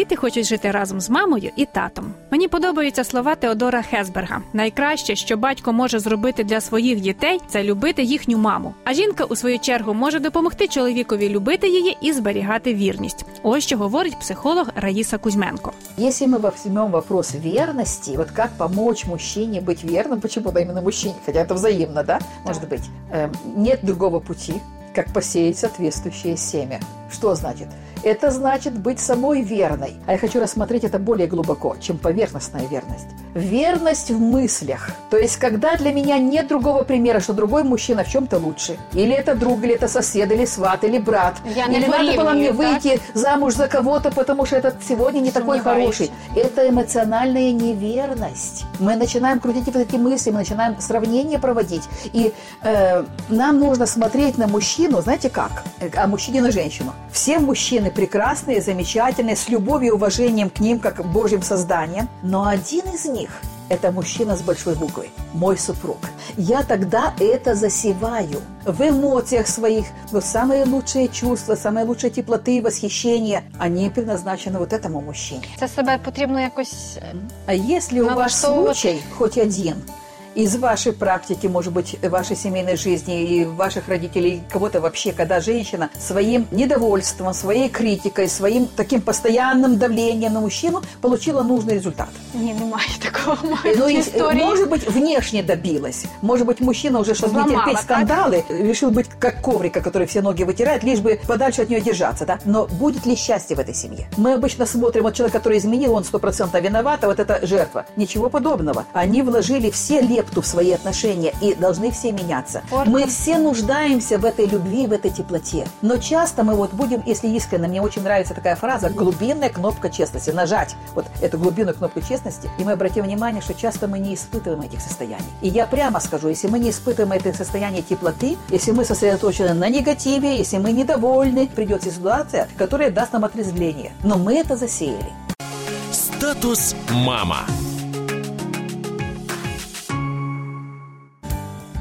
діти хочуть жити разом з мамою і татом. Мені подобаються слова Теодора Хесберга. Найкраще, що батько може зробити для своїх дітей, це любити їхню маму. А жінка, у свою чергу, може допомогти чоловікові любити її і зберігати вірність. Ось що говорить психолог Раїса Кузьменко. Если мы возьмем вопрос верности, вот как помочь мужчине быть верным, почему-то именно мужчине, хотя это взаимно, да, может быть, Эм, нет другого пути, как посеять соответствующее семя. Что значит? Это значит быть самой верной. А я хочу рассмотреть это более глубоко, чем поверхностная верность. Верность в мыслях. То есть, когда для меня нет другого примера, что другой мужчина в чем-то лучше. Или это друг, или это сосед, или сват, или брат. Я или надо было мне порівнюю, так? выйти замуж за кого-то, потому что этот сегодня не такой хороший. Это эмоциональная неверность. Мы начинаем крутить вот эти мысли, мы начинаем сравнения проводить. И э, нам нужно смотреть на мужчину, знаете как? Э, А мужчине на женщину. Все мужчины прекрасные, замечательные, с любовью и уважением к ним, как к Божьим созданиям. Но один из них – это мужчина с большой буквы, мой супруг. Я тогда это засеваю в эмоциях своих, но самые лучшие чувства, самые лучшие теплоты и восхищения, они предназначены вот этому мужчине. Це себе потрібно якось А если у вас случай хоть один из вашей практики, может быть, вашей семейной жизни и ваших родителей, кого-то вообще, когда женщина своим недовольством, своей критикой, своим таким постоянным давлением на мужчину получила нужный результат. ні, немає такого Ну, моєї и, історії. может быть, внешне добилась. Может быть, мужчина уже, чтобы не Взломала, терпеть так? скандалы, решил быть как коврика, который все ноги вытирает, лишь бы подальше от нее держаться. Да? Но будет ли счастье в этой семье? Мы обычно смотрим, вот человек, который изменил, он сто процентов виноват, а вот это жертва. Ничего подобного. Они вложили все лепту в свои отношения и должны все меняться. Форма. Мы все нуждаемся в этой любви, в этой теплоте. Но часто мы вот будем, если искренне, мне очень нравится такая фраза, глубинная кнопка честности. Нажать вот эту глубинную кнопку честности, и мы обратим внимание, что часто мы не испытываем этих состояний. И я прямо скажу, если мы не испытываем это состояние теплоты, если мы сосредоточены на негативе, если мы недовольны, придет ситуация, которая даст нам отрезвление. Но мы это засеяли. Статус мама.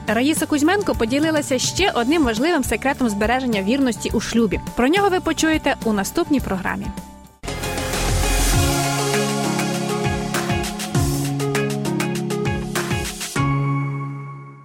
Раїса Кузьменко поділилася ще одним важливим секретом збереження вірності у шлюбі. Про нього ви почуєте у наступній програмі.